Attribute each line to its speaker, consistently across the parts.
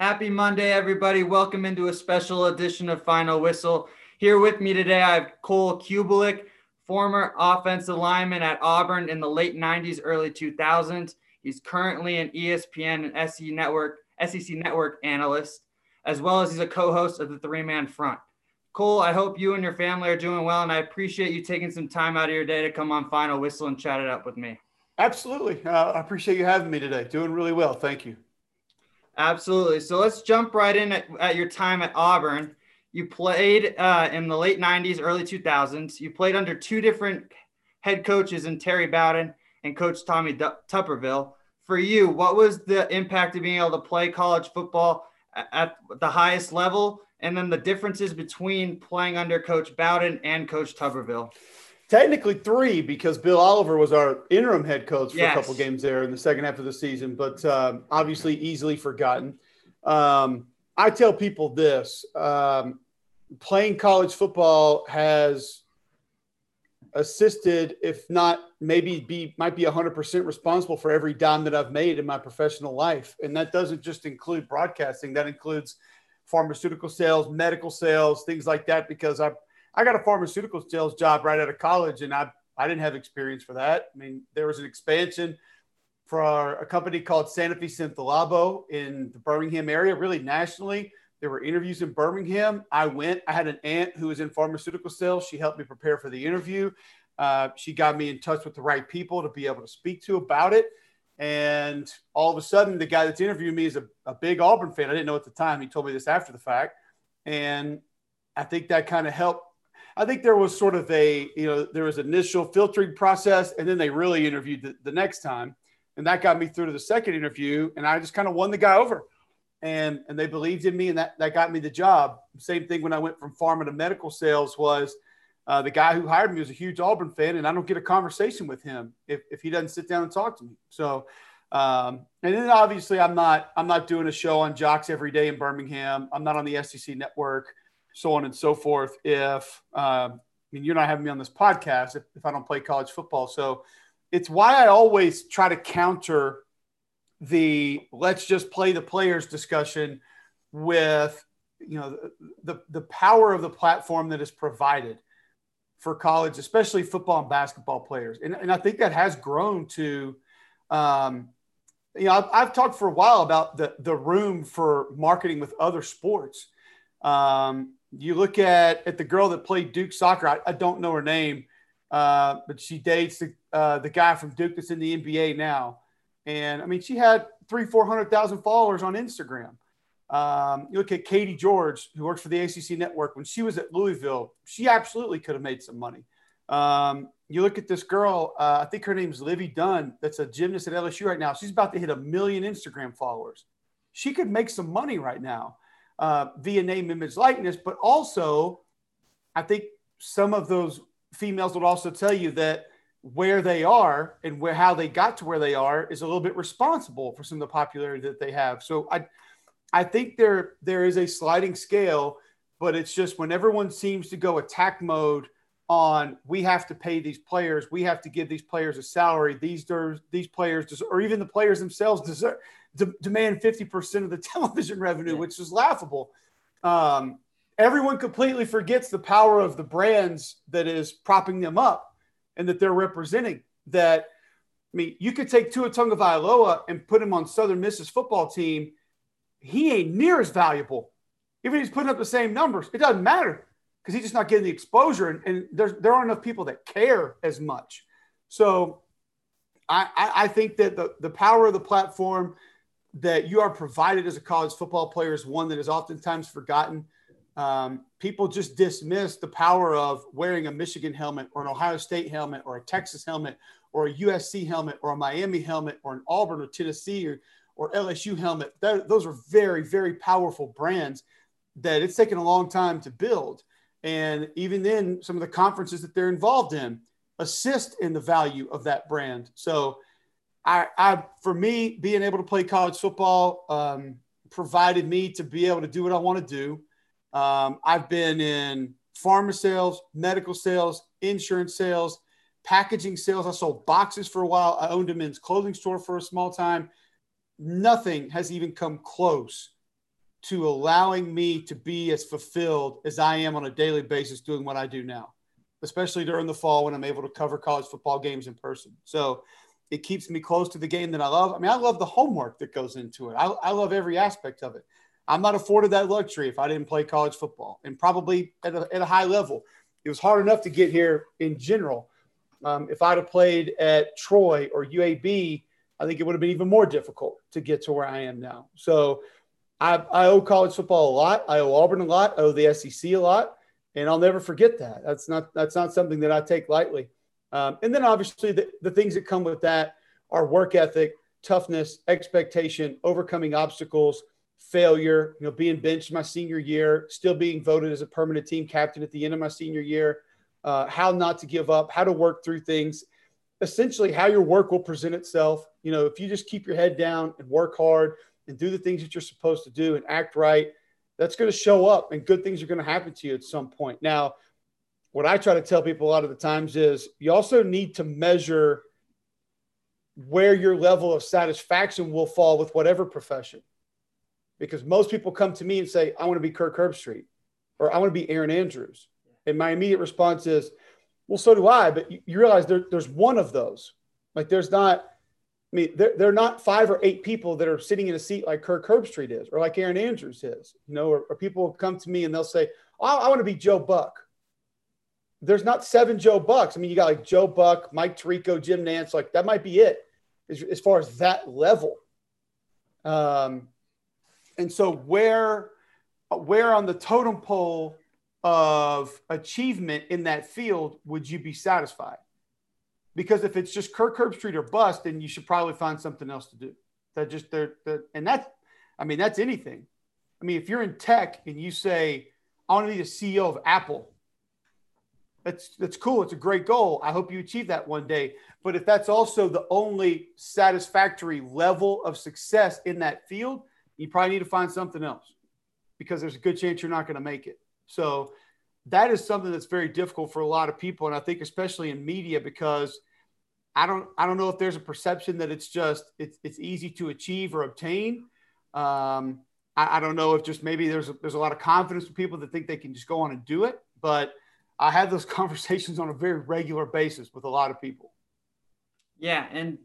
Speaker 1: Happy Monday, everybody. Welcome into a special edition of Final Whistle. Here with me today, I have Cole Cubelic, former offensive lineman at Auburn in the late 90s, early 2000s. He's currently an ESPN and SEC Network, SEC Network analyst, as well as he's a co-host of the Three Man Front. Cole, I hope you and your family are doing well, and I appreciate you taking some time out of your day to come on Final Whistle and chat it up with me.
Speaker 2: Absolutely. Uh, I appreciate you having me today. Doing really well. Thank you.
Speaker 1: Absolutely. So let's jump right in at, at your time at Auburn. You played uh, in the late 90s, early 2000s. You played under two different head coaches in Terry Bowden and Coach Tommy D- Tuberville. For you, what was the impact of being able to play college football at the highest level? And then the differences between playing under Coach Bowden and Coach Tuberville?
Speaker 2: Technically three, because Bill Oliver was our interim head coach for yes. a couple games there in the second half of the season, but uh, obviously easily forgotten. Um, I tell people this: um, playing college football has assisted, if not maybe be might be 100% responsible for every dime that I've made in my professional life, and that doesn't just include broadcasting; that includes pharmaceutical sales, medical sales, things like that. Because I I got a pharmaceutical sales job right out of college, and I I didn't have experience for that. I mean, there was an expansion for a company called Sanofi Synthelabo in the Birmingham area, really nationally. There were interviews in Birmingham. I went. I had an aunt who was in pharmaceutical sales. She helped me prepare for the interview. Uh, she got me in touch with the right people to be able to speak to about it. And all of a sudden, the guy that's interviewing me is a, a big Auburn fan. I didn't know at the time. He told me this after the fact. And I think that kind of helped I think there was sort of a, you know, there was initial filtering process and then they really interviewed the, the next time. And that got me through to the second interview. And I just kind of won the guy over. And, and they believed in me and that, that got me the job. Same thing when I went from pharma to medical sales was uh, the guy who hired me was a huge Auburn fan and I don't get a conversation with him if, if he doesn't sit down and talk to me. So, um, and then obviously I'm not, I'm not doing a show on JOX every day in Birmingham. I'm not on the SEC network so on and so forth. If uh, I mean, you're not having me on this podcast if, if I don't play college football. So it's why I always try to counter the let's just play the players discussion with you know the the power of the platform that is provided for college, especially football and basketball players. And, and I think that has grown to, um, you know, I've, I've, talked for a while about the, the room for marketing with other sports. Um, you look at at the girl that played Duke soccer. I, I don't know her name, uh, but she dates the uh, the guy from Duke that's in the NBA now. And I mean, she had three, four hundred thousand followers on Instagram. Um, you look at Katie George, who works for the ACC network. When she was at Louisville, she absolutely could have made some money. Um, you look at this girl, uh, I think her name is Livvy Dunne, that's a gymnast at LSU right now. She's about to hit a million Instagram followers. She could make some money right now uh, via name, image, likeness, but also I think some of those females would also tell you that where they are and where how they got to where they are is a little bit responsible for some of the popularity that they have. So I I think there there is a sliding scale, but it's just when everyone seems to go attack mode on we have to pay these players, we have to give these players a salary, these these players or even the players themselves deserve de- demand 50% of the television revenue, which is laughable. Um, everyone completely forgets the power of the brands that is propping them up and that they're representing. That, I mean, you could take Tua Tagovailoa and put him on Southern Miss's football team. He ain't near as valuable. Even if he's putting up the same numbers, it doesn't matter because he's just not getting the exposure. And, and there's, there aren't enough people that care as much. So I, I, I think that the, the power of the platform – that you are provided as a college football player is one that is oftentimes forgotten. Um, people just dismiss the power of wearing a Michigan helmet or an Ohio State helmet or a Texas helmet or a USC helmet or a Miami helmet or an Auburn or Tennessee or, or LSU helmet. That, those are very, very powerful brands that it's taken a long time to build. And even then, some of the conferences that they're involved in assist in the value of that brand. So, I, I, for me, being able to play college football um, provided me to be able to do what I want to do. Um, I've been in pharma sales, medical sales, insurance sales, packaging sales. I sold boxes for a while. I owned a men's clothing store for a small time. Nothing has even come close to allowing me to be as fulfilled as I am on a daily basis doing what I do now, especially during the fall when I'm able to cover college football games in person. So it keeps me close to the game that I love. I mean, I love the homework that goes into it. I, I love every aspect of it. I'm not afforded that luxury if I didn't play college football and probably at a, at a high level. It was hard enough to get here in general. Um, if I'd have played at Troy or UAB, I think it would have been even more difficult to get to where I am now. So I, I owe college football a lot. I owe Auburn a lot. I owe the SEC a lot, and I'll never forget that. That's not that's not something that I take lightly. Um, and then obviously the, the things that come with that are work ethic, toughness, expectation, overcoming obstacles, failure. You know, being benched my senior year, still being voted as a permanent team captain at the end of my senior year. Uh, how not to give up, how to work through things, essentially how your work will present itself. You know, if you just keep your head down and work hard and do the things that you're supposed to do and act right, that's going to show up and good things are going to happen to you at some point. Now, what I try to tell people a lot of the times is you also need to measure where your level of satisfaction will fall with whatever profession. Because most people come to me and say, I want to be Kirk Herbstreit or I want to be Erin Andrews. And my immediate response is, well, so do I. But you, you realize there, there's one of those. Like there's not, I mean, there, are not five or eight people that are sitting in a seat like Kirk Herbstreit is, or like Erin Andrews is, you know, or, or people come to me and they'll say, oh, I want to be Joe Buck. There's not seven Joe Bucks. I mean, you got like Joe Buck, Mike Tirico, Jim Nantz, like that might be it as, as far as that level. Um, and so where, where on the totem pole of achievement in that field would you be satisfied? Because if it's just Kirk Herbstreit or bust, then you should probably find something else to do. That just they're and that's I mean that's anything. I mean if you're in tech and you say I want to be the CEO of Apple, that's that's cool. It's a great goal. I hope you achieve that one day. But if that's also the only satisfactory level of success in that field, you probably need to find something else because there's a good chance you're not going to make it. So that is something that's very difficult for a lot of people, and I think especially in media because I don't I don't know if there's a perception that it's just it's it's easy to achieve or obtain. Um, I, I don't know if just maybe there's a, there's a lot of confidence with people that think they can just go on and do it, but I have those conversations on a very regular basis with a lot of people.
Speaker 1: Yeah, and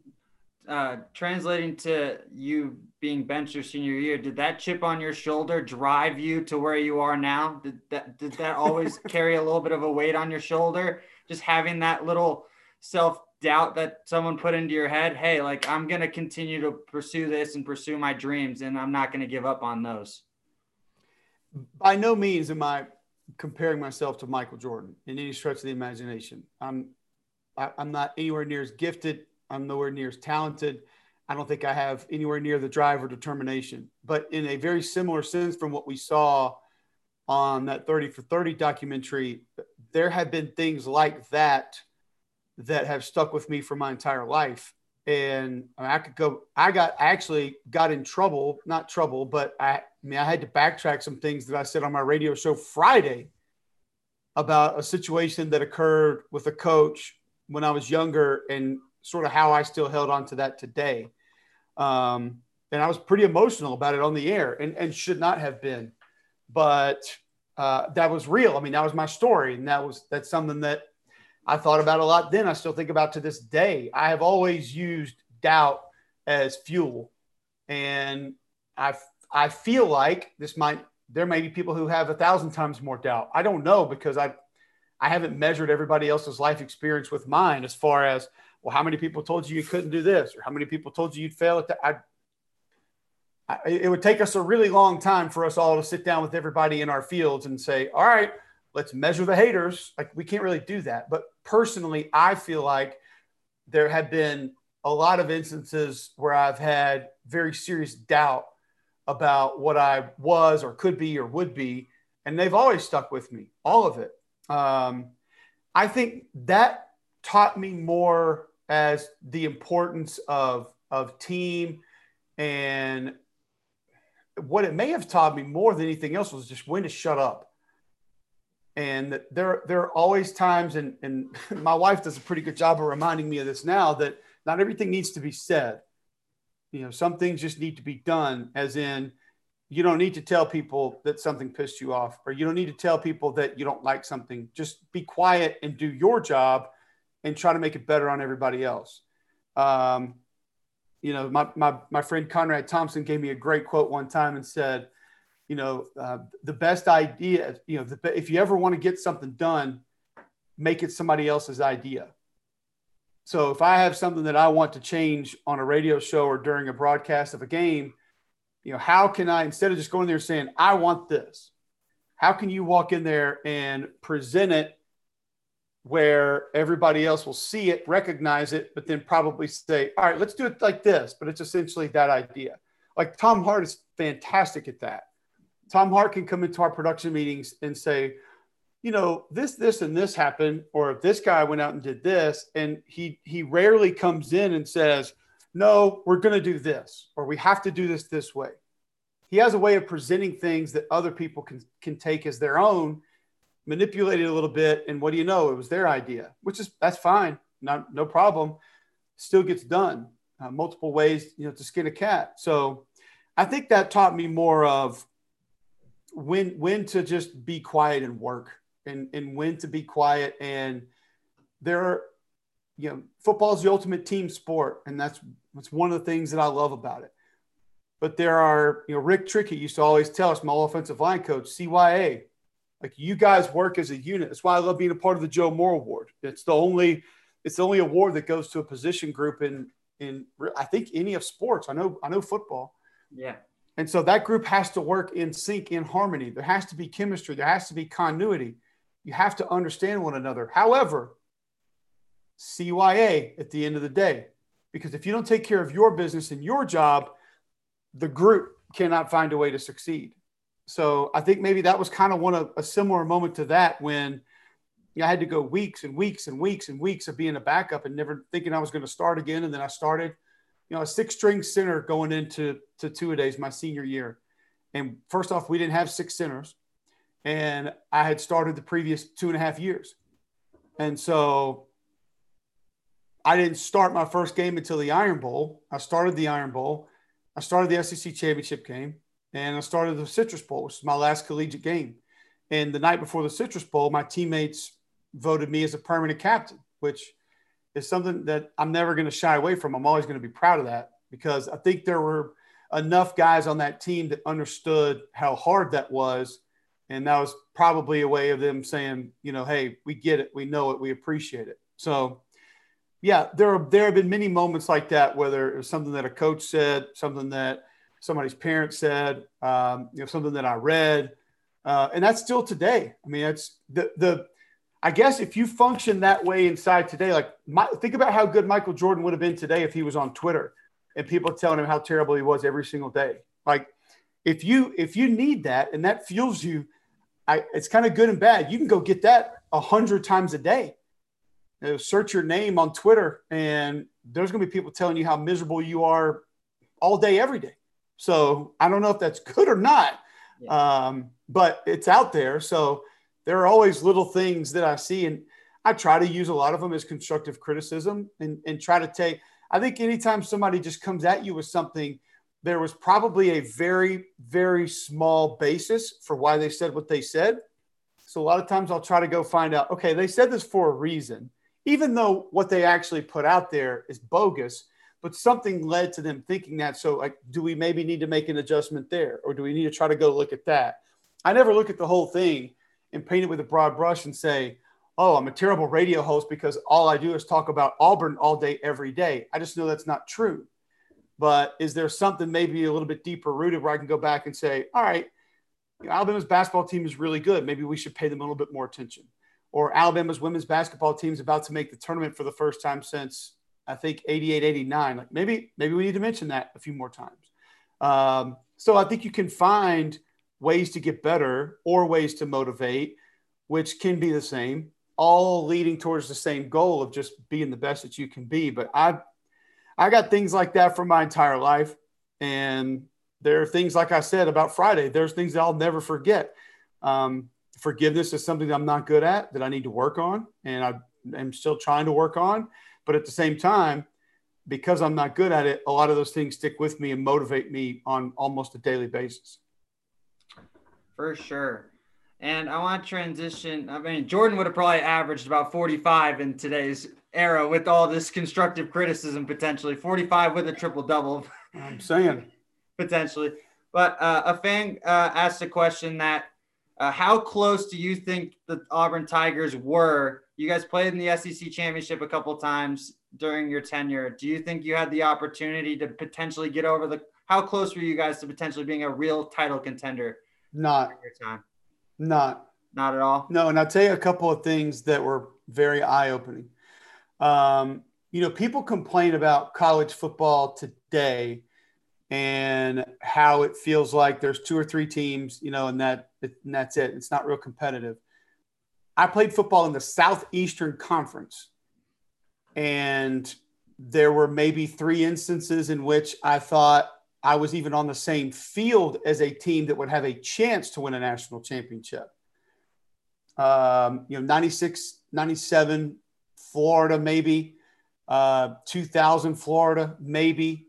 Speaker 1: uh, translating to you being benched your senior year, did that chip on your shoulder drive you to where you are now? Did that did that always carry a little bit of a weight on your shoulder? Just having that little self doubt that someone put into your head, hey, like I'm gonna continue to pursue this and pursue my dreams, and I'm not gonna give up on those.
Speaker 2: By no means am I comparing myself to Michael Jordan in any stretch of the imagination. I'm I, am i am not anywhere near as gifted. I'm nowhere near as talented. I don't think I have anywhere near the drive or determination. But in a very similar sense from what we saw on that 30 for 30 documentary, there have been things like that that have stuck with me for my entire life. And I could go, I got actually got in trouble, not trouble, but I, I mean, I had to backtrack some things that I said on my radio show Friday about a situation that occurred with a coach when I was younger and sort of how I still held on to that today. Um, and I was pretty emotional about it on the air and, and should not have been, but uh, that was real. I mean, that was my story. And that was, that's something that I thought about a lot then. I still think about to this day. I have always used doubt as fuel. And I, I feel like this might, there may be people who have a thousand times more doubt. I don't know because I, I haven't measured everybody else's life experience with mine as far as well, how many people told you you couldn't do this, or how many people told you you'd fail at that? I, I, it would take us a really long time for us all to sit down with everybody in our fields and say, all right, let's measure the haters. Like we can't really do that. But personally, I feel like there have been a lot of instances where I've had very serious doubt about what I was or could be or would be. And they've always stuck with me, all of it. Um, I think that taught me more as the importance of of team and what it may have taught me more than anything else was just when to shut up. And there, there are always times, and, and my wife does a pretty good job of reminding me of this now that not everything needs to be said. You know, some things just need to be done, as in, you don't need to tell people that something pissed you off, or you don't need to tell people that you don't like something. Just be quiet and do your job and try to make it better on everybody else. Um, you know, my, my, my friend Conrad Thompson gave me a great quote one time and said, you know, uh, the best idea, you know, the, if you ever want to get something done, make it somebody else's idea. So if I have something that I want to change on a radio show or during a broadcast of a game, you know, how can I, instead of just going there saying, I want this, how can you walk in there and present it where everybody else will see it, recognize it, but then probably say, all right, let's do it like this. But it's essentially that idea. Like Tom Hart is fantastic at that. Tom Hart can come into our production meetings and say, you know, this, this, and this happened, or if this guy went out and did this. And he he rarely comes in and says, no, we're going to do this, or we have to do this this way. He has a way of presenting things that other people can, can take as their own, manipulate it a little bit. And what do you know? It was their idea, which is that's fine. Not, no problem. Still gets done uh, multiple ways, you know, to skin a cat. So I think that taught me more of when, when to just be quiet and work and, and when to be quiet. And there are, you know, football is the ultimate team sport, and that's that's one of the things that I love about it. But there are, you know, Rick Trickett used to always tell us, my offensive line coach, CYA, like you guys work as a unit. That's why I love being a part of the Joe Moore Award. It's the only, it's the only award that goes to a position group in in I think any of sports. I know I know football.
Speaker 1: Yeah.
Speaker 2: And so that group has to work in sync, in harmony. There has to be chemistry. There has to be continuity. You have to understand one another. However, CYA at the end of the day. Because if you don't take care of your business and your job, the group cannot find a way to succeed. So I think maybe that was kind of one of a similar moment to that when I had to go weeks and weeks and weeks and weeks of being a backup and never thinking I was going to start again. And then I started, you know, a six string center going into to two a days my senior year. And first off, we didn't have six centers. And I had started the previous two and a half years. And so I didn't start my first game until the Iron Bowl. I started the Iron Bowl. I started the SEC championship game, and I started the Citrus Bowl, which is my last collegiate game. And the night before the Citrus Bowl, my teammates voted me as a permanent captain, which is something that I'm never going to shy away from. I'm always going to be proud of that because I think there were enough guys on that team that understood how hard that was. And that was probably a way of them saying, you know, hey, we get it, we know it, we appreciate it. So yeah, there are there have been many moments like that, whether it was something that a coach said, something that somebody's parents said, um, you know, something that I read, uh, and that's still today. I mean, it's the the. I guess if you function that way inside today, like my, think about how good Michael Jordan would have been today if he was on Twitter and people telling him how terrible he was every single day. Like if you if you need that and that fuels you, I, it's kind of good and bad. You can go get that a hundred times a day you know, search your name on Twitter, and there's going to be people telling you how miserable you are all day, every day. So I don't know if that's good or not, yeah. um, but it's out there. So there are always little things that I see, and I try to use a lot of them as constructive criticism and, and try to take. I think anytime somebody just comes at you with something, there was probably a very, very small basis for why they said what they said. So a lot of times I'll try to go find out, okay, they said this for a reason even though what they actually put out there is bogus, but something led to them thinking that. So, like, do we maybe need to make an adjustment there, or do we need to try to go look at that? I never look at the whole thing and paint it with a broad brush and say, oh, I'm a terrible radio host because all I do is talk about Auburn all day, every day. I just know that's not true. But is there something maybe a little bit deeper rooted where I can go back and say, all right, Alabama's basketball team is really good. Maybe we should pay them a little bit more attention or Alabama's women's basketball team is about to make the tournament for the first time since I think 88, 89. Like maybe, maybe we need to mention that a few more times. Um, so I think you can find ways to get better or ways to motivate, which can be the same, all leading towards the same goal of just being the best that you can be. But I, I got things like that for my entire life. And there are things, like I said about Friday, there's things that I'll never forget. Um, forgiveness is something that I'm not good at that I need to work on, and I am still trying to work on. But at the same time, because I'm not good at it, a lot of those things stick with me and motivate me on almost a daily basis.
Speaker 1: For sure. And I want to transition. I mean, Jordan would have probably averaged about 45 in today's era with all this constructive criticism potentially 45 with a triple double.
Speaker 2: I'm saying
Speaker 1: potentially. But uh, a fan uh, asked a question that uh, how close do you think the Auburn Tigers were? You guys played in the SEC championship a couple times during your tenure. Do you think you had the opportunity to potentially get over the? How close were you guys to potentially being a real title contender?
Speaker 2: Not your time. Not.
Speaker 1: Not at all.
Speaker 2: No, and I'll tell you a couple of things that were very eye opening. Um, you know, people complain about college football today and how it feels like there's two or three teams, you know, and that and that's it. It's not real competitive. I played football in the Southeastern Conference, and there were maybe three instances in which I thought I was even on the same field as a team that would have a chance to win a national championship. Um, you know, 96, 97, Florida, maybe. Uh, 2000, Florida, maybe.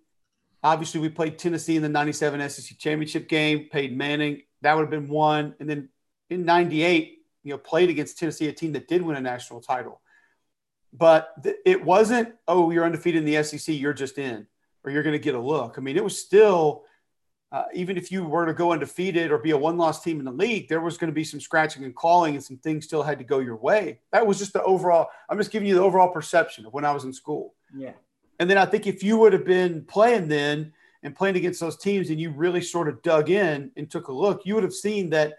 Speaker 2: Obviously, we played Tennessee in the 97 SEC championship game, Peyton Manning. That would have been one. And then in 98, you know, played against Tennessee, a team that did win a national title. But th- it wasn't, oh, you're undefeated in the SEC, you're just in, or you're going to get a look. I mean, it was still, uh, even if you were to go undefeated or be a one loss team in the league, there was going to be some scratching and clawing and some things still had to go your way. That was just the overall, I'm just giving you the overall perception of when I was in school.
Speaker 1: Yeah.
Speaker 2: And then I think if you would have been playing then and playing against those teams and you really sort of dug in and took a look, you would have seen that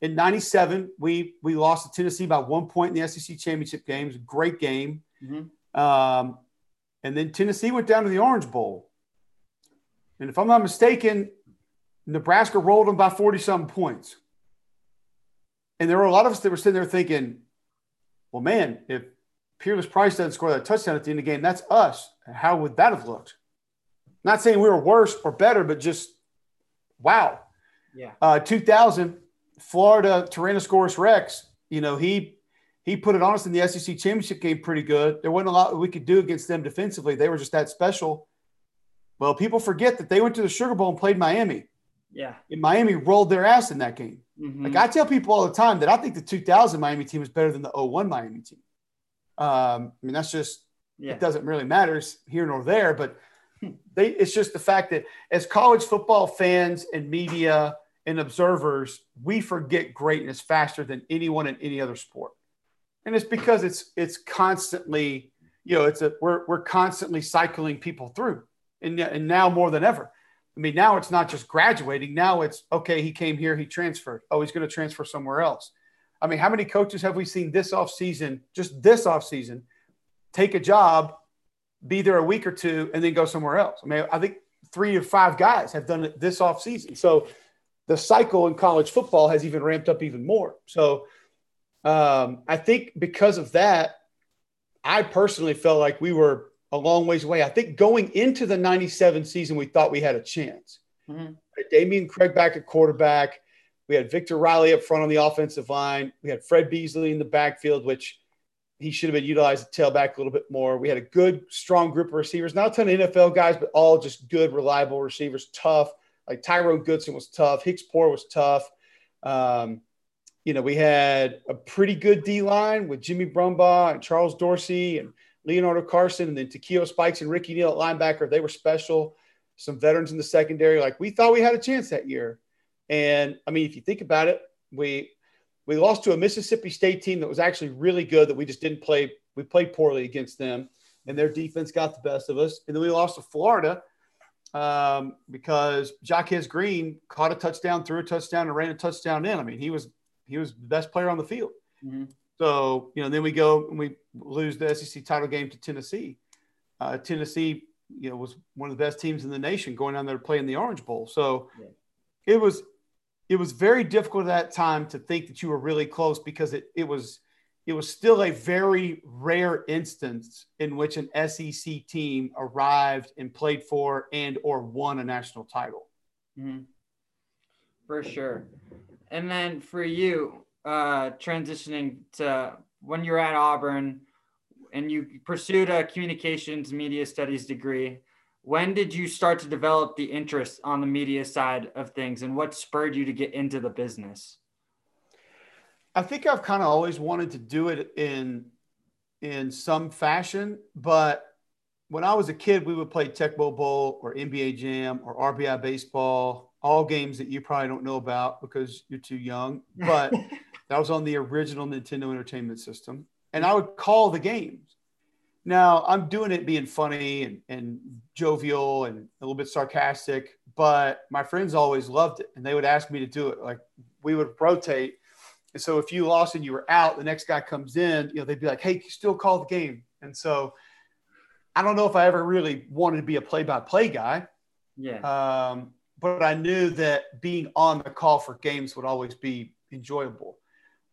Speaker 2: in 97, we, we lost to Tennessee by one point in the SEC championship games. Great game. Mm-hmm. Um, and then Tennessee went down to the Orange Bowl. And if I'm not mistaken, Nebraska rolled them by 40 something points. And there were a lot of us that were sitting there thinking, well, man, if Peerless Price doesn't score that touchdown at the end of the game, that's us. How would that have looked? Not saying we were worse or better, but just wow.
Speaker 1: Yeah.
Speaker 2: Uh, 2000, Florida Tyrannosaurus Rex, you know, he he put it on us in the SEC championship game pretty good. There wasn't a lot we could do against them defensively. They were just that special. Well, people forget that they went to the Sugar Bowl and played Miami.
Speaker 1: Yeah.
Speaker 2: And Miami rolled their ass in that game. Mm-hmm. Like I tell people all the time that I think the 2000 Miami team is better than the 01 Miami team. Um, I mean, that's just yeah. it doesn't really matter here nor there, but they it's just the fact that as college football fans and media and observers, we forget greatness faster than anyone in any other sport. And it's because it's it's constantly, you know, it's a we're we're constantly cycling people through. And, and now more than ever. I mean, now it's not just graduating. Now it's okay, he came here, he transferred. Oh, he's going to transfer somewhere else. I mean, how many coaches have we seen this off season, just this off season, take a job, be there a week or two, and then go somewhere else? I mean, I think three or five guys have done it this off season. So the cycle in college football has even ramped up even more. So um, I think because of that, I personally felt like we were a long ways away. I think going into the 97 season, we thought we had a chance. Mm-hmm. Dameyune Craig back at quarterback. We had Victor Riley up front on the offensive line. We had Fred Beasley in the backfield, which he should have been utilized to tailback a little bit more. We had a good, strong group of receivers, not a ton of NFL guys, but all just good, reliable receivers, tough. Like Tyrone Goodson was tough. Hicks Poor was tough. Um, you know, we had a pretty good D line with Jimmy Brumbaugh and Charles Dorsey and Leonardo Carson, and then Takeo Spikes and Ricky Neal at linebacker. They were special. Some veterans in the secondary. Like we thought we had a chance that year. And I mean, if you think about it, we we lost to a Mississippi State team that was actually really good that we just didn't play. We played poorly against them, and their defense got the best of us. And then we lost to Florida um, because Jaquez Green caught a touchdown, threw a touchdown, and ran a touchdown in. I mean, he was he was the best player on the field. Mm-hmm. So you know, then we go and we lose the SEC title game to Tennessee. Uh, Tennessee, you know, was one of the best teams in the nation going down there to play in the Orange Bowl. So yeah. it was it was very difficult at that time to think that you were really close because it, it was it was still a very rare instance in which an SEC team arrived and played for and or won a national title.
Speaker 1: Mm-hmm. For sure. And then for you, uh, transitioning to when you're at Auburn and you pursued a communications media studies degree, when did you start to develop the interest on the media side of things and what spurred you to get into the business?
Speaker 2: I think I've kind of always wanted to do it in in some fashion, but when I was a kid, we would play Tecmo Bowl or NBA Jam or RBI baseball, all games that you probably don't know about because you're too young. But that was on the original Nintendo Entertainment System. And I would call the games. Now I'm doing it being funny and, and jovial and a little bit sarcastic, but my friends always loved it and they would ask me to do it. Like we would rotate. And so if you lost and you were out, the next guy comes in, you know, they'd be like, Hey, you still call the game. And so I don't know if I ever really wanted to be a play by play guy.
Speaker 1: Yeah.
Speaker 2: Um, but I knew that being on the call for games would always be enjoyable.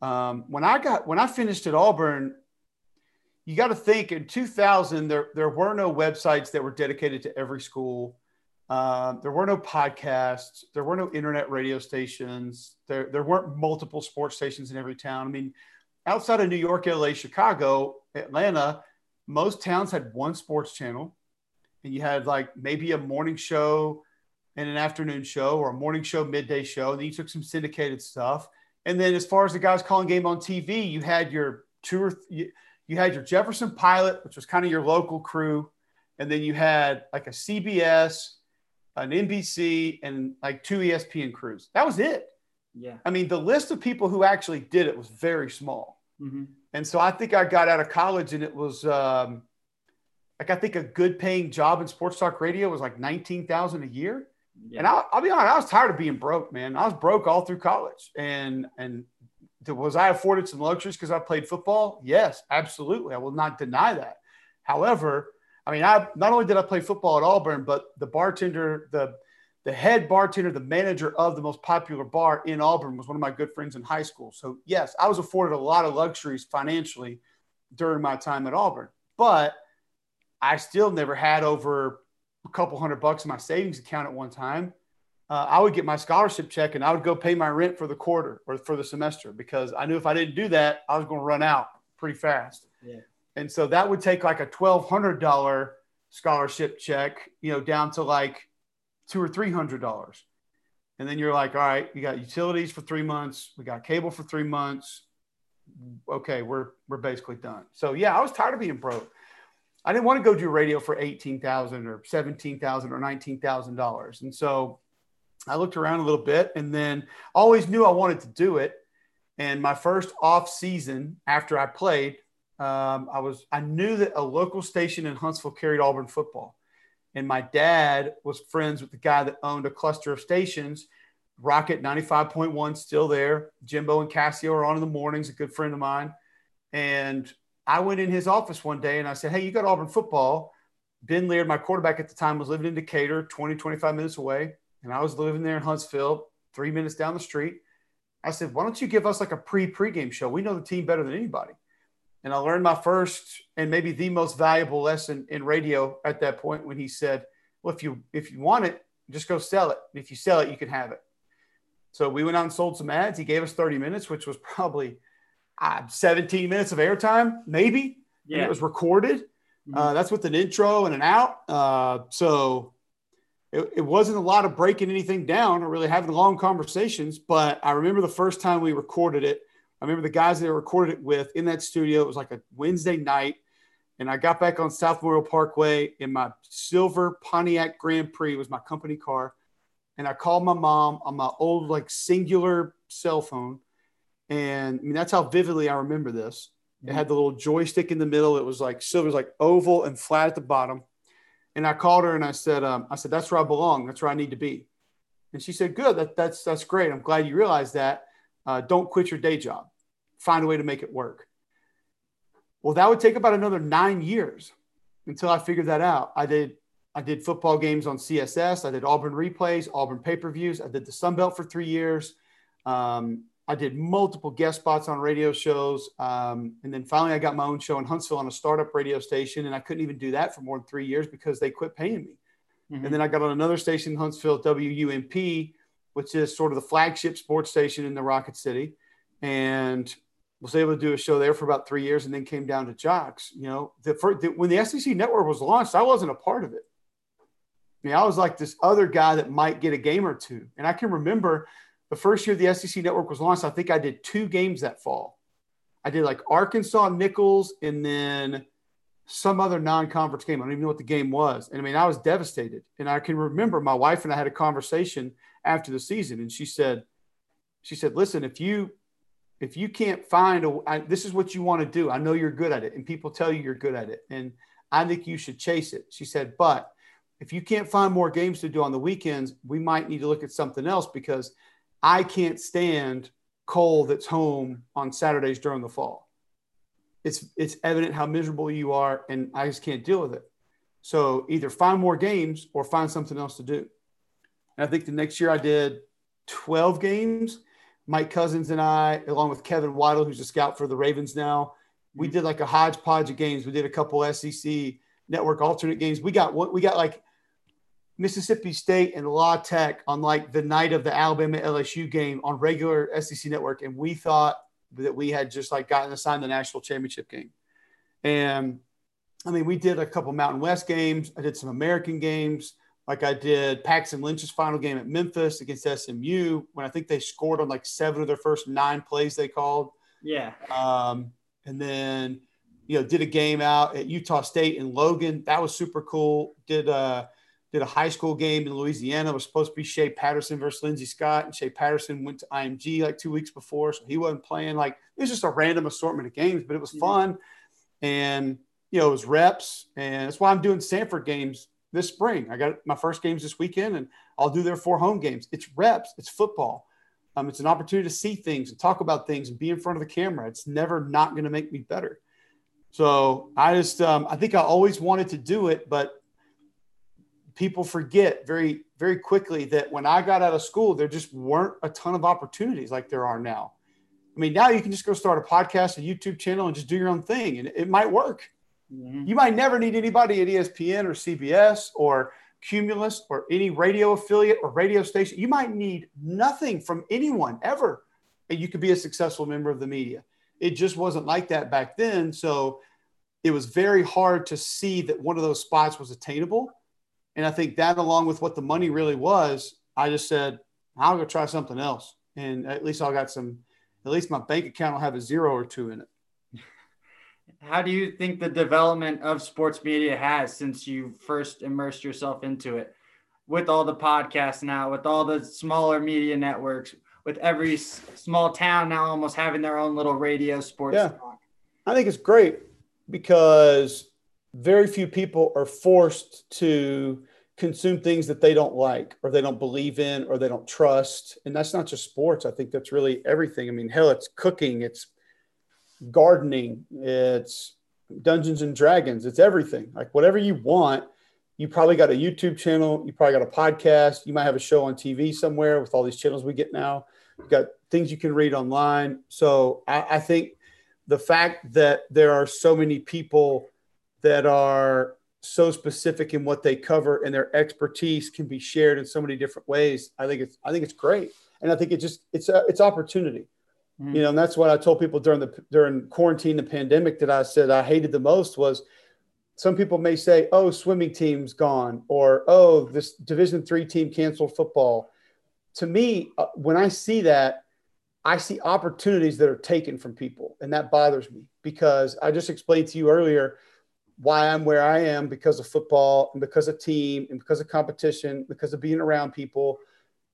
Speaker 2: Um, when I got when I finished at Auburn, you got to think in 2000 there there were no websites that were dedicated to every school. Um, there were no podcasts. There were no internet radio stations. There there weren't multiple sports stations in every town. I mean, outside of New York, LA, Chicago, Atlanta, most towns had one sports channel and you had like maybe a morning show and an afternoon show or a morning show midday show and then you took some syndicated stuff. And then as far as the guys calling game on tv you had your two or th- you had your jefferson pilot which was kind of your local crew. And then you had like a cbs an nbc and like two espn crews. That was it.
Speaker 1: Yeah.
Speaker 2: I mean the list of people who actually did it was very small.
Speaker 1: Mm-hmm.
Speaker 2: and so I think I got out of college and it was um, like I think a good paying job in sports talk radio was like 19,000 a year.
Speaker 1: Yeah.
Speaker 2: And I'll, I'll be honest, I was tired of being broke, man. I was broke all through college. And and was I afforded some luxuries because I played football? Yes, absolutely. I will not deny that. However, I mean, I not only did I play football at Auburn, but the bartender, the the head bartender, the manager of the most popular bar in Auburn was one of my good friends in high school. So, yes, I was afforded a lot of luxuries financially during my time at Auburn, but I still never had over a couple hundred bucks in my savings account at one time. Uh, I would get my scholarship check and I would go pay my rent for the quarter or for the semester because I knew if I didn't do that, I was going to run out pretty fast.
Speaker 1: Yeah.
Speaker 2: And so that would take like a $1,200 scholarship check, you know, down to like two or three hundred dollars. And then you're like, all right, you got utilities for three months, we got cable for three months. Okay, we're we're basically done. So yeah, I was tired of being broke. I didn't want to go do radio for eighteen thousand or seventeen thousand or nineteen thousand dollars. And so I looked around a little bit and then always knew I wanted to do it. And my first off season after I played, um, I was I knew that a local station in Huntsville carried Auburn football and my dad was friends with the guy that owned a cluster of stations rocket 95.1 still there jimbo and cassio are on in the mornings a good friend of mine and i went in his office one day and i said hey you got auburn football ben leard my quarterback at the time was living in decatur 20 25 minutes away and i was living there in huntsville three minutes down the street i said why don't you give us like a pre pregame show we know the team better than anybody and I learned my first and maybe the most valuable lesson in radio at that point when he said, "Well, if you if you want it, just go sell it. If you sell it, you can have it." So we went out and sold some ads. He gave us 30 minutes, which was probably uh, 17 minutes of airtime, maybe. And
Speaker 1: Yeah.
Speaker 2: it was recorded.
Speaker 1: Mhm.
Speaker 2: Uh, that's with an intro and an out. Uh, so it, it wasn't a lot of breaking anything down or really having long conversations. But I remember the first time we recorded it. I remember the guys that I recorded it with in that studio. It was like a Wednesday night. And I got back on South Memorial Parkway in my silver Pontiac Grand Prix, was my company car. And I called my mom on my old, like, singular cell phone. And I mean, that's how vividly I remember this. It had the little joystick in the middle. It was like silver, was like oval and flat at the bottom. And I called her and I said, um, I said, that's where I belong. That's where I need to be. And she said, good. That, that's, that's great. I'm glad you realized that. Uh, don't quit your day job. Find a way to make it work. Well, that would take about another nine years until I figured that out. I did, I did football games on CSS. I did Auburn replays, Auburn pay-per-views. I did the Sun Belt for three years. Um, I did multiple guest spots on radio shows. Um, and then finally, I got my own show in Huntsville on a startup radio station. And I couldn't even do that for more than three years because they quit paying me.
Speaker 1: Mhm.
Speaker 2: And then I got on another station in Huntsville, WUMP, which is sort of the flagship sports station in the Rocket City. And was able to do a show there for about three years and then came down to JOX. You know, the, for, the, when the SEC network was launched, I wasn't a part of it. I mean, I was like this other guy that might get a game or two. And I can remember the first year the SEC network was launched, I think I did two games that fall. I did like Arkansas Nicholls and then some other non-conference game. I don't even know what the game was. And I mean, I was devastated. And I can remember my wife and I had a conversation after the season, and she said, she said, listen, if you if you can't find a I, this is what you want to do. I know you're good at it, and people tell you you're good at it, and I think you should chase it. She said, but if you can't find more games to do on the weekends, we might need to look at something else because I can't stand Cole that's home on Saturdays during the fall it's it's evident how miserable you are, and I just can't deal with it. So either find more games or find something else to do. And I think the next year I did 12 games. Mike Cousins and I, along with Kevin Weidl, who's a scout for the Ravens now, we mm-hmm. did like a hodgepodge of games. We did a couple SEC network alternate games. We got what we got like Mississippi State and La Tech on like the night of the Alabama LSU game on regular SEC network, and we thought that we had just like gotten assigned the national championship game. And I mean, we did a couple Mountain West games. I did some American games. Like I did Paxton Lynch's final game at Memphis against SMU when I think they scored on like seven of their first nine plays they called.
Speaker 1: Yeah.
Speaker 2: Um, and then, you know, did a game out at Utah State in Logan. That was super cool. Did uh did a high school game in Louisiana. It was supposed to be Shea Patterson versus Lindsey Scott, and Shea Patterson went to IMG like two weeks before, so he wasn't playing. Like it was just a random assortment of games, but it was fun, and you know it was reps, and that's why I'm doing Samford games this spring. I got my first games this weekend, and I'll do their four home games. It's reps. It's football. Um, it's an opportunity to see things and talk about things and be in front of the camera. It's never not going to make me better. So I just, um, I think I always wanted to do it, but people forget very very quickly that when I got out of school, there just weren't a ton of opportunities like there are now. I mean, now you can just go start a podcast, a YouTube channel, and just do your own thing, and it might work. Mm-hmm. You might never need anybody at ESPN or CBS or Cumulus or any radio affiliate or radio station. You might need nothing from anyone ever, and you could be a successful member of the media. It just wasn't like that back then. So it was very hard to see that one of those spots was attainable and I think that, along with what the money really was, I just said, I'll go try something else. And at least I got some, at least my bank account will have a zero or two in it.
Speaker 1: How do you think the development of sports media has since you first immersed yourself into it? With all the podcasts now, with all the smaller media networks, with every small town now almost having their own little radio sports
Speaker 2: yeah. Talk. I think it's great because very few people are forced to consume things that they don't like or they don't believe in or they don't trust. And that's not just sports. I think that's really everything. I mean, hell, it's cooking, it's gardening, it's Dungeons and Dragons, it's everything. Like whatever you want, you probably got a YouTube channel, you probably got a podcast, you might have a show on TV somewhere with all these channels we get now. You got things you can read online. So I, I think the fact that there are so many people that are so specific in what they cover and their expertise can be shared in so many different ways. I think it's I think it's great, and I think it just it's a, it's opportunity. Mm-hmm. You know, and that's what I told people during the during quarantine, the pandemic that I said I hated the most was some people may say, "Oh, swimming team's gone," or "Oh, this Division three team canceled football." To me, uh, when I see that, I see opportunities that are taken from people, and that bothers me because I just explained to you earlier why I'm where I am because of football and because of team and because of competition, because of being around people.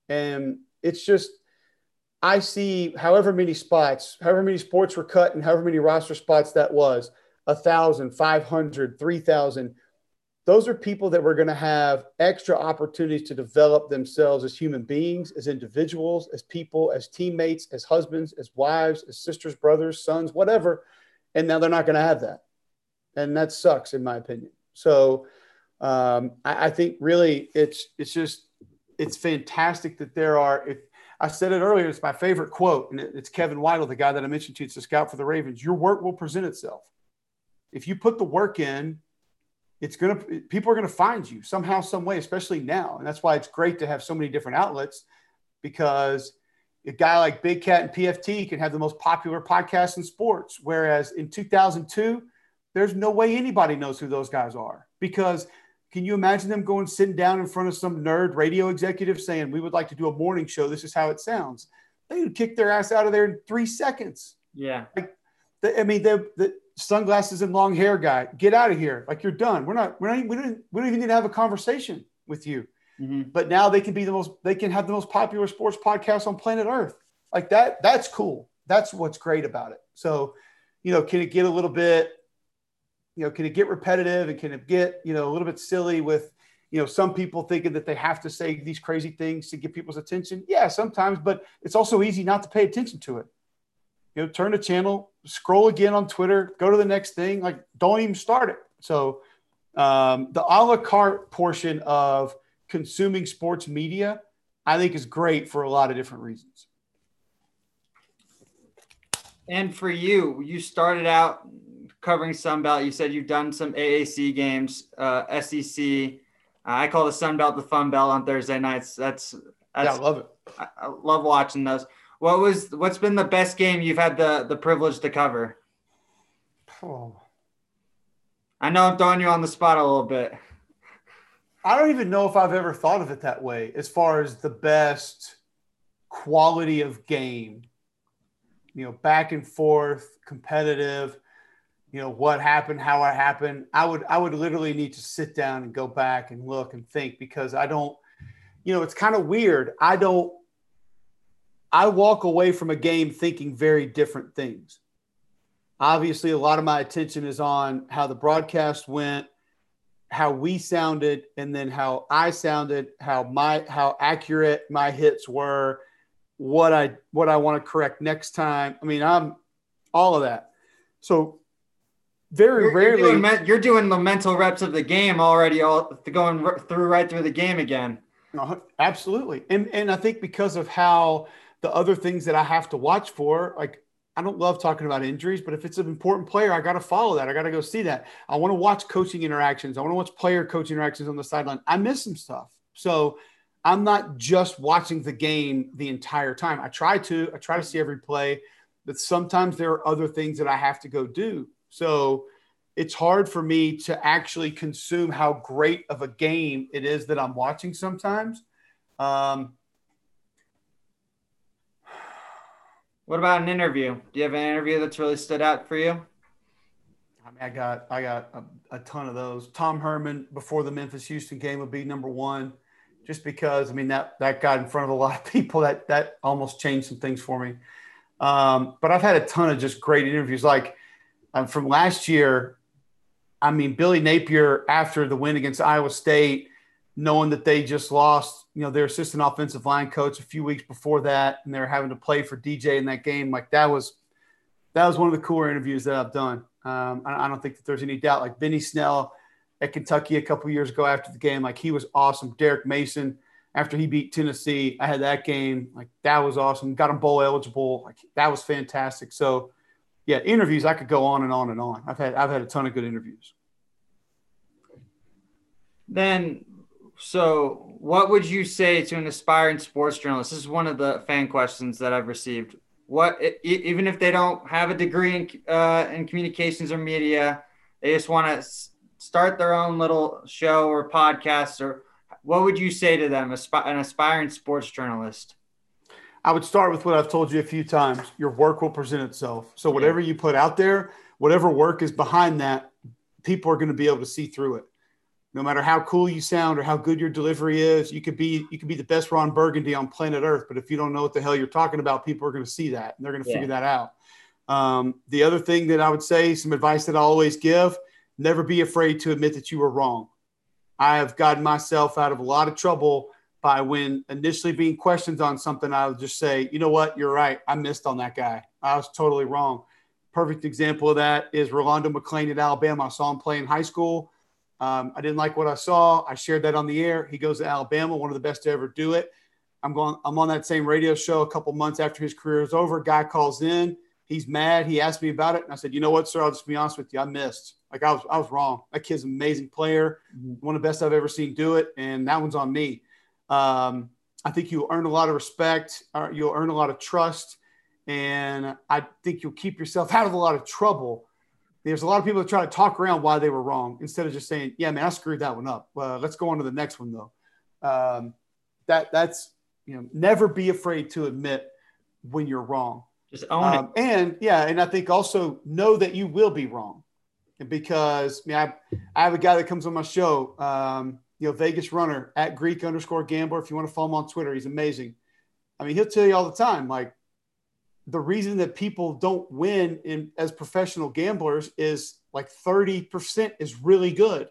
Speaker 2: And it's just, I see however many spots, however many sports were cut and however many roster spots that was a thousand, five hundred, three thousand. Those are people that were going to have extra opportunities to develop themselves as human beings, as individuals, as people, as teammates, as husbands, as wives, as sisters, brothers, sons, whatever. And now they're not going to have that and that sucks in my opinion. So um, I, I, think really it's it's just it's fantastic that there are. If I said it earlier, it's my favorite quote, and it's Kevin Weidl, the guy that I mentioned to. It's a scout for the Ravens. Your work will present itself. If you put the work in, it's gonna people are gonna find you somehow, some way, especially now, and that's why it's great to have so many different outlets because a guy like Big Cat and PFT can have the most popular podcast in sports, whereas in 2002 there's no way anybody knows who those guys are because Can you imagine them going sitting down in front of some nerd radio executive saying, "We would like to do a morning show. This is how it sounds." They would kick their ass out of there in three seconds.
Speaker 1: Yeah.
Speaker 2: Like, the, I mean, the, the sunglasses and long hair guy, get out of here. Like you're done. We're not. We're not. We don't. We don't even need to have a conversation with you. Mm-hmm. But now they can be the most. They can have the most popular sports podcast on planet Earth. Like that. That's cool. That's what's great about it. So, you know, can it get a little bit you know, can it get repetitive and can it get, you know, a little bit silly with, you know, some people thinking that they have to say these crazy things to get people's attention? Yeah, sometimes, but it's also easy not to pay attention to it. You know, turn the channel, scroll again on Twitter, go to the next thing. Like, don't even start it. So, um, the a la carte portion of consuming sports media, I think, is great for a lot of different reasons.
Speaker 1: And for you, you started out covering Sun Belt. You said you've done some AAC games, uh, SEC. I call the Sun Belt the Fun Belt on Thursday nights. That's, that's
Speaker 2: yeah, I love it.
Speaker 1: I, I, love watching those. What was what's been the best game you've had the the privilege to cover? Oh. I know I'm throwing you on the spot a little bit.
Speaker 2: I don't even know if I've ever thought of it that way as far as the best quality of game. You know, back and forth, competitive you know what happened how it happened. I would i would literally need to sit down and go back and look and think because i don't you know it's kind of weird. I don't i walk away from a game thinking very different things. Obviously a lot of my attention is on how the broadcast went how we sounded and then how i sounded how my how accurate my hits were what i what i want to correct next time. I mean i'm all of that. So very
Speaker 1: you're,
Speaker 2: rarely.
Speaker 1: you're doing, you're doing, the mental reps of the game already all going through right through the game again.
Speaker 2: Absolutely. And and i think because of how the other things that i have to watch for like i don't love talking about injuries but if it's an important player i got to follow that. I got to go see that. I want to watch coaching interactions. I want to watch player coach interactions on the sideline. I miss some stuff. So i'm not just watching the game the entire time. I try to i try to see every play but sometimes there are other things that i have to go do so it's hard for me to actually consume how great of a game it is that I'm watching sometimes. Um,
Speaker 1: what about an interview? Do you have an interview that's really stood out for you?
Speaker 2: I mean, I got I got a, a ton of those. Tom Herman before the Memphis Houston game would be number one, just because I mean that that got in front of a lot of people that that almost changed some things for me. Um, but I've had a ton of just great interviews. Like um, from last year, I mean, Billy Napier, after the win against Iowa State, knowing that they just lost, you know, their assistant offensive line coach a few weeks before that, and they're having to play for DJ in that game, like that was that was one of the cooler interviews that I've done. Um, I, I, don't think that there's any doubt. Like Benny Snell at Kentucky a couple years ago after the game, like he was awesome. Derek Mason after he beat Tennessee, I had that game, like that was awesome. Got him bowl eligible, like that was fantastic. So yeah, interviews I could go on and on and on. I've had I've had a ton of good interviews.
Speaker 1: Then, so what would you say to an aspiring sports journalist? This is one of the fan questions that I've received. What even if they don't have a degree in uh, in communications or media, they just want to start their own little show or podcast or what would you say to them, an aspiring sports journalist?
Speaker 2: I would start with what I've told you a few times. Your work will present itself. So whatever you put out there, whatever work is behind that, people are going to be able to see through it. No matter how cool you sound or how good your delivery is, you could be you could be the best Ron Burgundy on planet Earth, but if you don't know what the hell you're talking about, people are going to see that and they're going to yeah. figure that out. Um, the other thing that I would say, some advice that I always give: never be afraid to admit that you were wrong. I have gotten myself out of a lot of trouble by when initially being questioned on something, I'll just say, you know what, you're right. I missed on that guy. I was totally wrong. Perfect example of that is Rolando McClain at Alabama. I saw him play in high school. Um, I didn't like what I saw. I shared that on the air. He goes to Alabama, one of the best to ever do it. I'm going. I'm on that same radio show a couple months after his career is over. Guy calls in. He's mad. He asked me about it, and I said, "You know what, sir? I'll just be honest with you. I missed. Like I was, I was wrong. That kid's an amazing player, mm-hmm. one of the best I've ever seen do it, and that one's on me." Um, I think you'll earn a lot of respect. Uh, you'll earn a lot of trust, and I think you'll keep yourself out of a lot of trouble there's a lot of people that try to talk around why they were wrong instead of just saying, "Yeah, man, I screwed that one up." Well, let's go on to the next one though. Um, that that's you know, never be afraid to admit when you're wrong.
Speaker 1: Just own um,
Speaker 2: it. And yeah, and I think also know that you will be wrong, because I, mean, I, I have a guy that comes on my show, um, you know, Vegas Runner at Greek underscore Gambler. If you want to follow him on Twitter, he's amazing. I mean, he'll tell you all the time, like the reason that people don't win in as professional gamblers is like 30% is really good.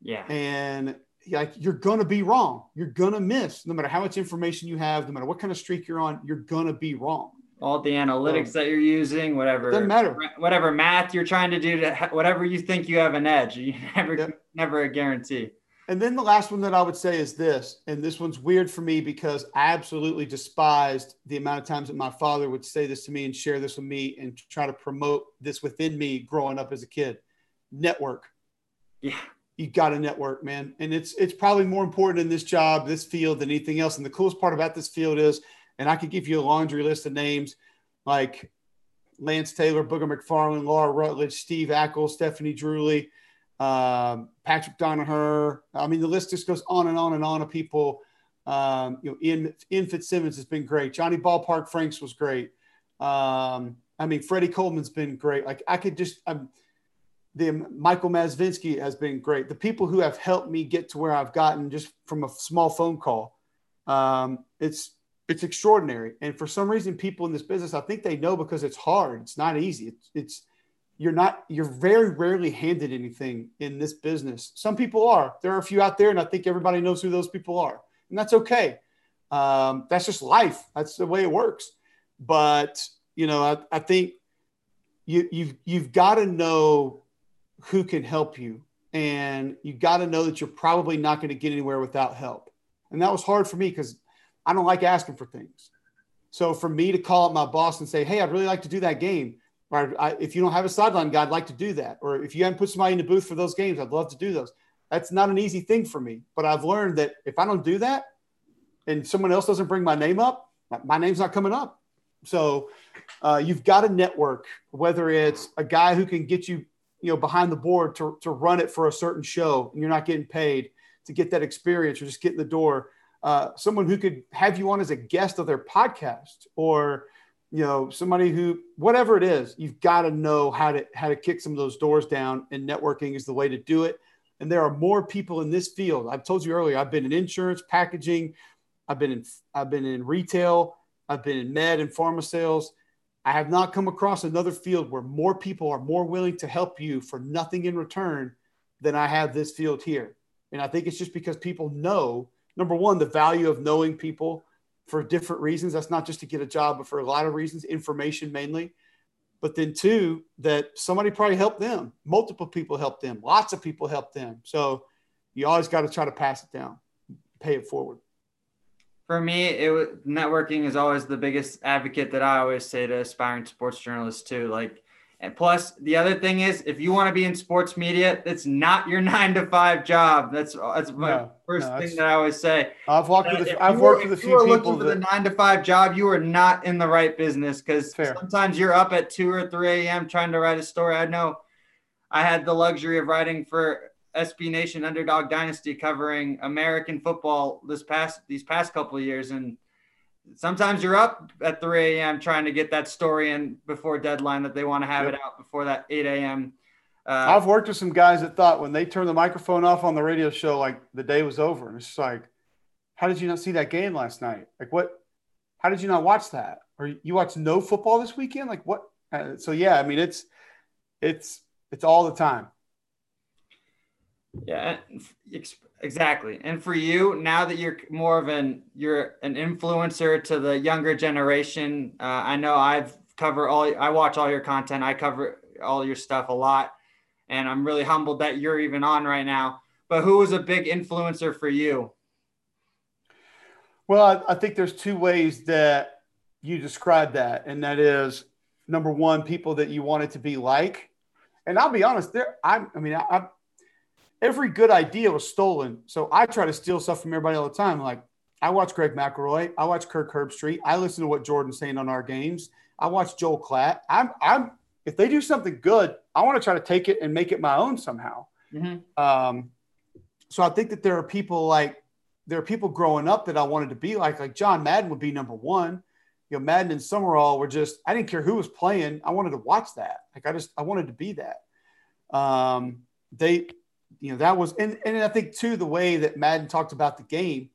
Speaker 1: Yeah.
Speaker 2: And like you're gonna be wrong. You're gonna miss no matter how much information you have, no matter what kind of streak you're on, you're gonna be wrong.
Speaker 1: All the analytics that you're using, whatever
Speaker 2: doesn't matter.
Speaker 1: Whatever math you're trying to do to whatever you think you have an edge, you never yep. never a guarantee.
Speaker 2: And then the last one that I would say is this, and this one's weird for me because I absolutely despised the amount of times that my father would say this to me and share this with me and try to promote this within me growing up as a kid. Network.
Speaker 1: Yeah.
Speaker 2: You got to network, man. And it's it's probably more important in this job, this field than anything else. And the coolest part about this field is, and I could give you a laundry list of names like Lance Taylor, Booger McFarland, Laura Rutledge, Steve Ackles, Stephanie Druley um, Patrick Donaher. I mean, the list just goes on and on and on of people. Um, you know, Ian, Ian Fitzsimmons has been great. Johnny Ballpark Franks was great. Um, I mean, Freddie Coleman's been great. Like I could just, the Michael Mazvinsky has been great. The people who have helped me get to where I've gotten just from a small phone call, um, it's it's extraordinary. And for some reason, people in this business, I think they know because it's hard. It's not easy. It's, it's you're not you're very rarely handed anything in this business. Some people are. There are a few out there and i think everybody knows who those people are. And that's okay. Um, that's just life. That's the way it works. But you know i, I think you you've you've got to know who can help you. And you got to know that you're probably not going to get anywhere without help. And that was hard for me because i don't like asking for things. So for me to call up my boss and say hey i'd really like to do that game or I, if you don't have a sideline guy, I'd like to do that. Or if you haven't put somebody in the booth for those games, I'd love to do those. That's not an easy thing for me. But I've learned that if I don't do that and someone else doesn't bring my name up, my name's not coming up. So uh, you've got a network, whether it's a guy who can get you, you know, behind the board to, to run it for a certain show and you're not getting paid to get that experience or just get in the door. Uh, someone who could have you on as a guest of their podcast or you know somebody who whatever it is you've got to know how to how to kick some of those doors down and networking is the way to do it. And there are more people in this field. I've told you earlier i've been in insurance packaging i've been in i've been in retail i've been in med and pharma sales. I have not come across another field where more people are more willing to help you for nothing in return than i have this field here. And i think it's just because people know number one the value of knowing people for different reasons. That's not just to get a job, but for a lot of reasons, information mainly. But then, two, that somebody probably helped them. Multiple people helped them. Lots of people helped them. So you always got to try to pass it down, pay it forward.
Speaker 1: For me, it was networking is always the biggest advocate that I always say to aspiring sports journalists too. Like and plus, the other thing is, if you want to be in sports media, that's not your nine to five job. That's that's my no, first no, thing that I always say.
Speaker 2: I've worked with a, uh, I've worked with a few people.
Speaker 1: If you are looking for the nine to five job, you are not in the right business because sometimes you're up at two or three a.m. trying to write a story. I know I had the luxury of writing for SB Nation Underdog Dynasty covering American football this past these past couple of years, and sometimes you're up at 3 a.m. trying to get that story in before deadline that they want to have yep. it out before that 8 a.m.
Speaker 2: Uh, I've worked with some guys that thought when they turned the microphone off on the radio show, like the day was over. And it's like, how did you not see that game last night? Like, what? How did you not watch that? Or you watch no football this weekend? Like, what? Uh, so yeah, I mean, it's it's it's all the time.
Speaker 1: Yeah, exactly. And for you, now that you're more of an you're an influencer to the younger generation, uh, I know I've cover all. I watch all your content. I cover all your stuff a lot, and I'm really humbled that you're even on right now. But who was a big influencer for you?
Speaker 2: Well, I, I think there's two ways that you describe that, and that is number one, people that you wanted to be like. And I'll be honest, there. I, I mean, I, every good idea was stolen. So I try to steal stuff from everybody all the time. Like I watch Greg McElroy, I watch Kirk Herbstreit, I listen to what Jordan's saying on our games. I watch Joel Klatt. I'm I'm if they do something good, I want to try to take it and make it my own somehow. Mm-hmm. Um, so I think that there are people like there are people growing up that I wanted to be like. Like John Madden would be number one. You know, Madden and Summerall were just I didn't care who was playing. I wanted to watch that. Like I just I wanted to be that. Um, they, you know, that was and and I think too the way that Madden talked about the game.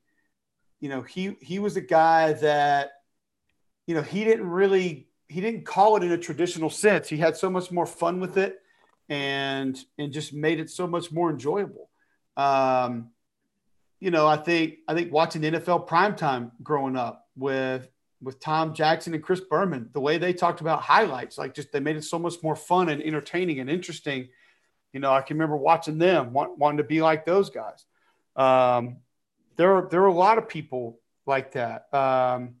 Speaker 2: You know, he he was a guy that, you know, he didn't really he didn't call it in a traditional sense. He had so much more fun with it, and and just made it so much more enjoyable. Um, you know, I think I think watching NFL primetime growing up with with Tom Jackson and Chris Berman, the way they talked about highlights, like just they made it so much more fun and entertaining and interesting. You know, I can remember watching them, want, wanting to be like those guys. Um, there are there are a lot of people like that. Um,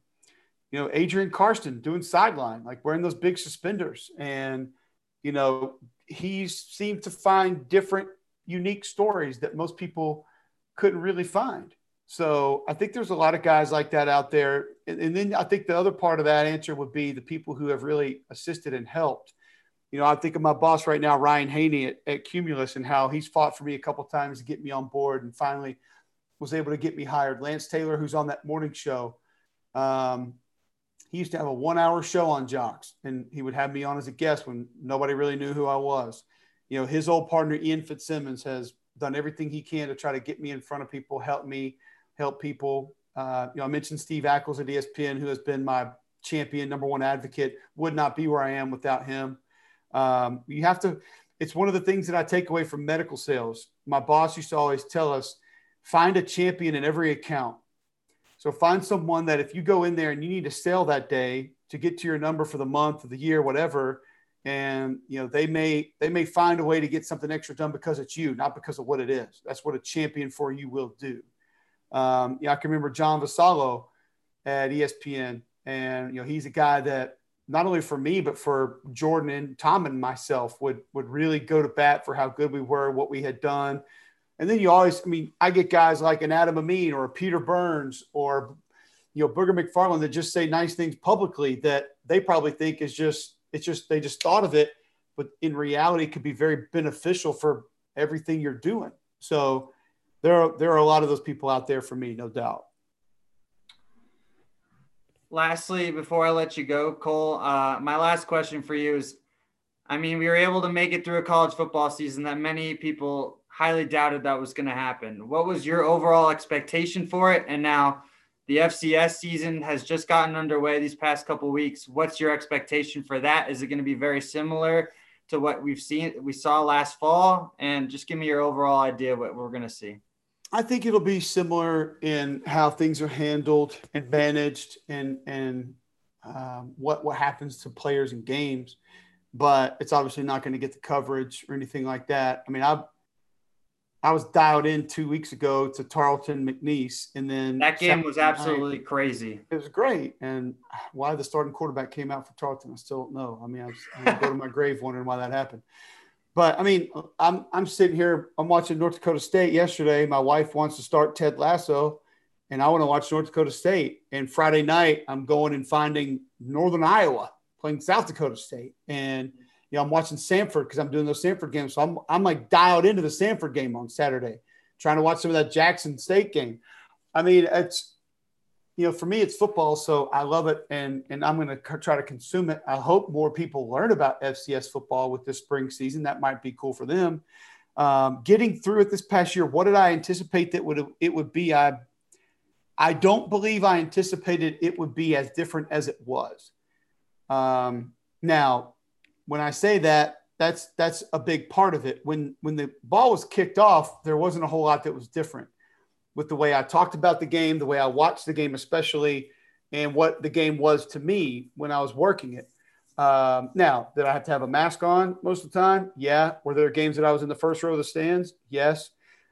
Speaker 2: you know, Adrian Karsten doing sideline, like wearing those big suspenders, and you know, he seemed to find different, unique stories that most people couldn't really find. So I think there's a lot of guys like that out there. And, and, then I think the other part of that answer would be the people who have really assisted and helped. You know, I think of my boss right now, Ryan Haney at, at Cumulus, and how he's fought for me a couple times to get me on board and finally was able to get me hired. Lance Taylor, who's on that morning show, um, he used to have a one hour show on JOX and he would have me on as a guest when nobody really knew who I was. You know, his old partner, Ian Fitzsimmons, has done everything he can to try to get me in front of people, help me, help people. Uh, you know, I mentioned Steve Ackles at ESPN, who has been my champion, number one advocate. Would not be where I am without him. Um, you have to. It's one of the things that I take away from medical sales. My boss used to always tell us, find a champion in every account. So find someone that if you go in there and you need to sell that day to get to your number for the month or the year, whatever, and you know they may they may find a way to get something extra done because it's you not because of what it is that's what a champion for you will do um, yeah i can remember john vassallo at espn and you know he's a guy that not only for me but for jordan and tom and myself would would really go to bat for how good we were what we had done and then you always i mean i get guys like an adam amin or a peter burns or you know booger mcfarland that just say nice things publicly that they probably think is just it's just they just thought of it, but in reality, could be very beneficial for everything you're doing. So there are there are a lot of those people out there for me, no doubt.
Speaker 1: Lastly, before I let you go, Cole, uh, my last question for you is I mean, we were able to make it through a college football season that many people highly doubted that was going to happen. What was your overall expectation for it? And now the FCS season has just gotten underway these past couple weeks. What's your expectation for that? Is it going to be very similar to what we've seen we saw last fall? And just give me your overall idea what we're going to see.
Speaker 2: I think it'll be similar in how things are handled and managed, and and um, what what happens to players in games. But it's obviously not going to get the coverage or anything like that. I mean, I've I was dialed in two weeks ago to Tarleton McNeese, and then
Speaker 1: that game was absolutely night, crazy.
Speaker 2: It was great, and why the starting quarterback came out for Tarleton, I still don't know. I mean, I, was, I go to my grave wondering why that happened. But I mean, I'm I'm sitting here. I'm watching North Dakota State yesterday. My wife wants to start Ted Lasso, and I want to watch North Dakota State. And Friday night, I'm going and finding Northern Iowa playing South Dakota State, and you know, I'm watching Samford because I'm doing those Samford games. So I'm, I'm like dialed into the Samford game on Saturday, trying to watch some of that Jackson State game. I mean, it's, you know, for me, it's football. So I love it. And, and I'm going to try to consume it. I hope more people learn about FCS football with this spring season. That might be cool for them. Um, getting through it this past year, what did I anticipate that would it would be? I I don't believe I anticipated it would be as different as it was. Um, now, when I say that, that's that's a big part of it. When when the ball was kicked off, there wasn't a whole lot that was different with the way I talked about the game, the way I watched the game, especially, and what the game was to me when I was working it. Um, now, did I have to have a mask on most of the time? Yeah. Were there games that I was in the first row of the stands? Yes.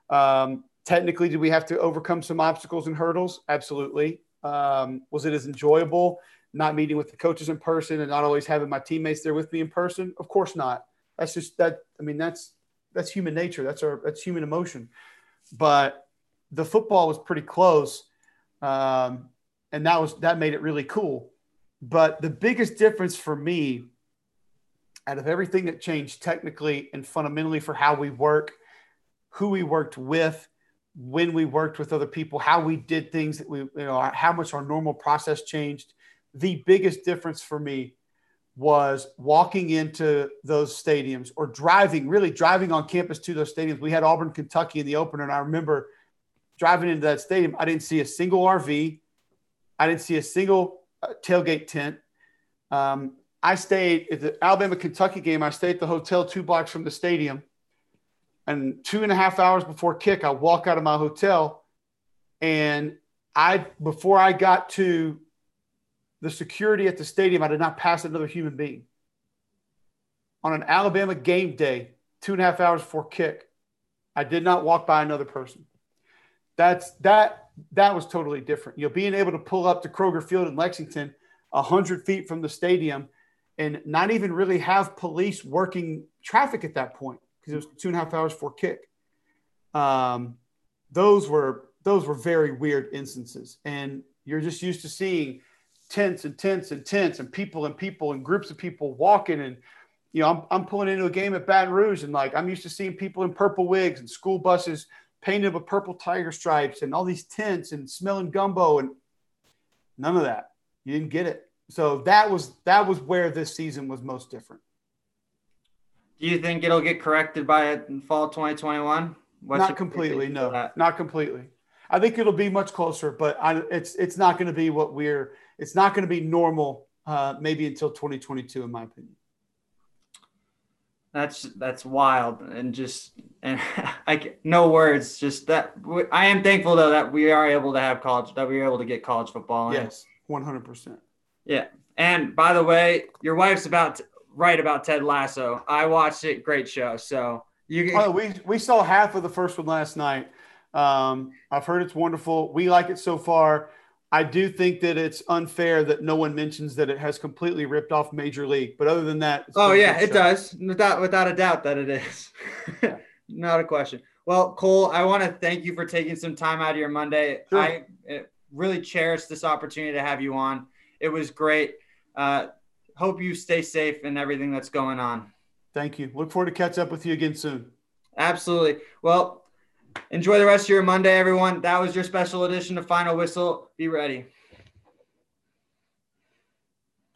Speaker 2: Um, technically, did we have to overcome some obstacles and hurdles? Absolutely. Um, was it as enjoyable not meeting with the coaches in person and not always having my teammates there with me in person? Of course not. That's just that. I mean, that's that's human nature. That's our that's human emotion. But the football was pretty close, um, and that was that made it really cool. But the biggest difference for me, out of everything that changed technically and fundamentally for how we work, who we worked with, when we worked with other people, how we did things that we, you know, how much our normal process changed. The biggest difference for me was walking into those stadiums or driving, really driving on campus to those stadiums. We had Auburn, Kentucky in the opener, and I remember driving into that stadium. I didn't see a single RV, I didn't see a single uh, tailgate tent. Um, I stayed at the Alabama Kentucky game. I stayed at the hotel two blocks from the stadium. And two and a half hours before kick, I walk out of my hotel. And I, before I got to the security at the stadium, I did not pass another human being. On an Alabama game day, two and a half hours before kick, I did not walk by another person. That's that that was totally different. You know, being able to pull up to Kroger Field in Lexington, hundred feet from the stadium, and not even really have police working traffic at that point because it was two and a half hours before kick. Um, those were those were very weird instances, and you're just used to seeing tents and tents and tents and people and people and groups of people walking and you know I'm, I'm pulling into a game at Baton Rouge and like I'm used to seeing people in purple wigs and school buses painted with purple tiger stripes and all these tents and smelling gumbo and none of that. You didn't get it. So that was that was where this season was most different.
Speaker 1: Do you think it'll get corrected by it in fall 2021
Speaker 2: What's not completely no. not completely. I think it'll be much closer but I, it's it's not going to be what we're it's not going to be normal uh, maybe until 2022 in my opinion
Speaker 1: that's that's wild and just and like no words just that i am thankful though that we are able to have college that we are able to get college football
Speaker 2: in. yes 100%
Speaker 1: yeah and by the way your wife's about to, right about ted lasso. I watched it great show so
Speaker 2: you oh, we we saw half of the first one last night. Um, i've heard it's wonderful. We like it so far I do think that it's unfair that no one mentions that it has completely ripped off Major League. But other than that,
Speaker 1: oh yeah, it does without without a doubt that it is. Not a question. Well, Cole, I want to thank you for taking some time out of your Monday. Sure. I really cherish this opportunity to have you on. It was great. Uh, hope you stay safe and everything that's going on.
Speaker 2: Thank you. Look forward to catch up with you again soon.
Speaker 1: Absolutely. Well, Enjoy the rest of your Monday, everyone. That was your special edition of Final Whistle. Be ready.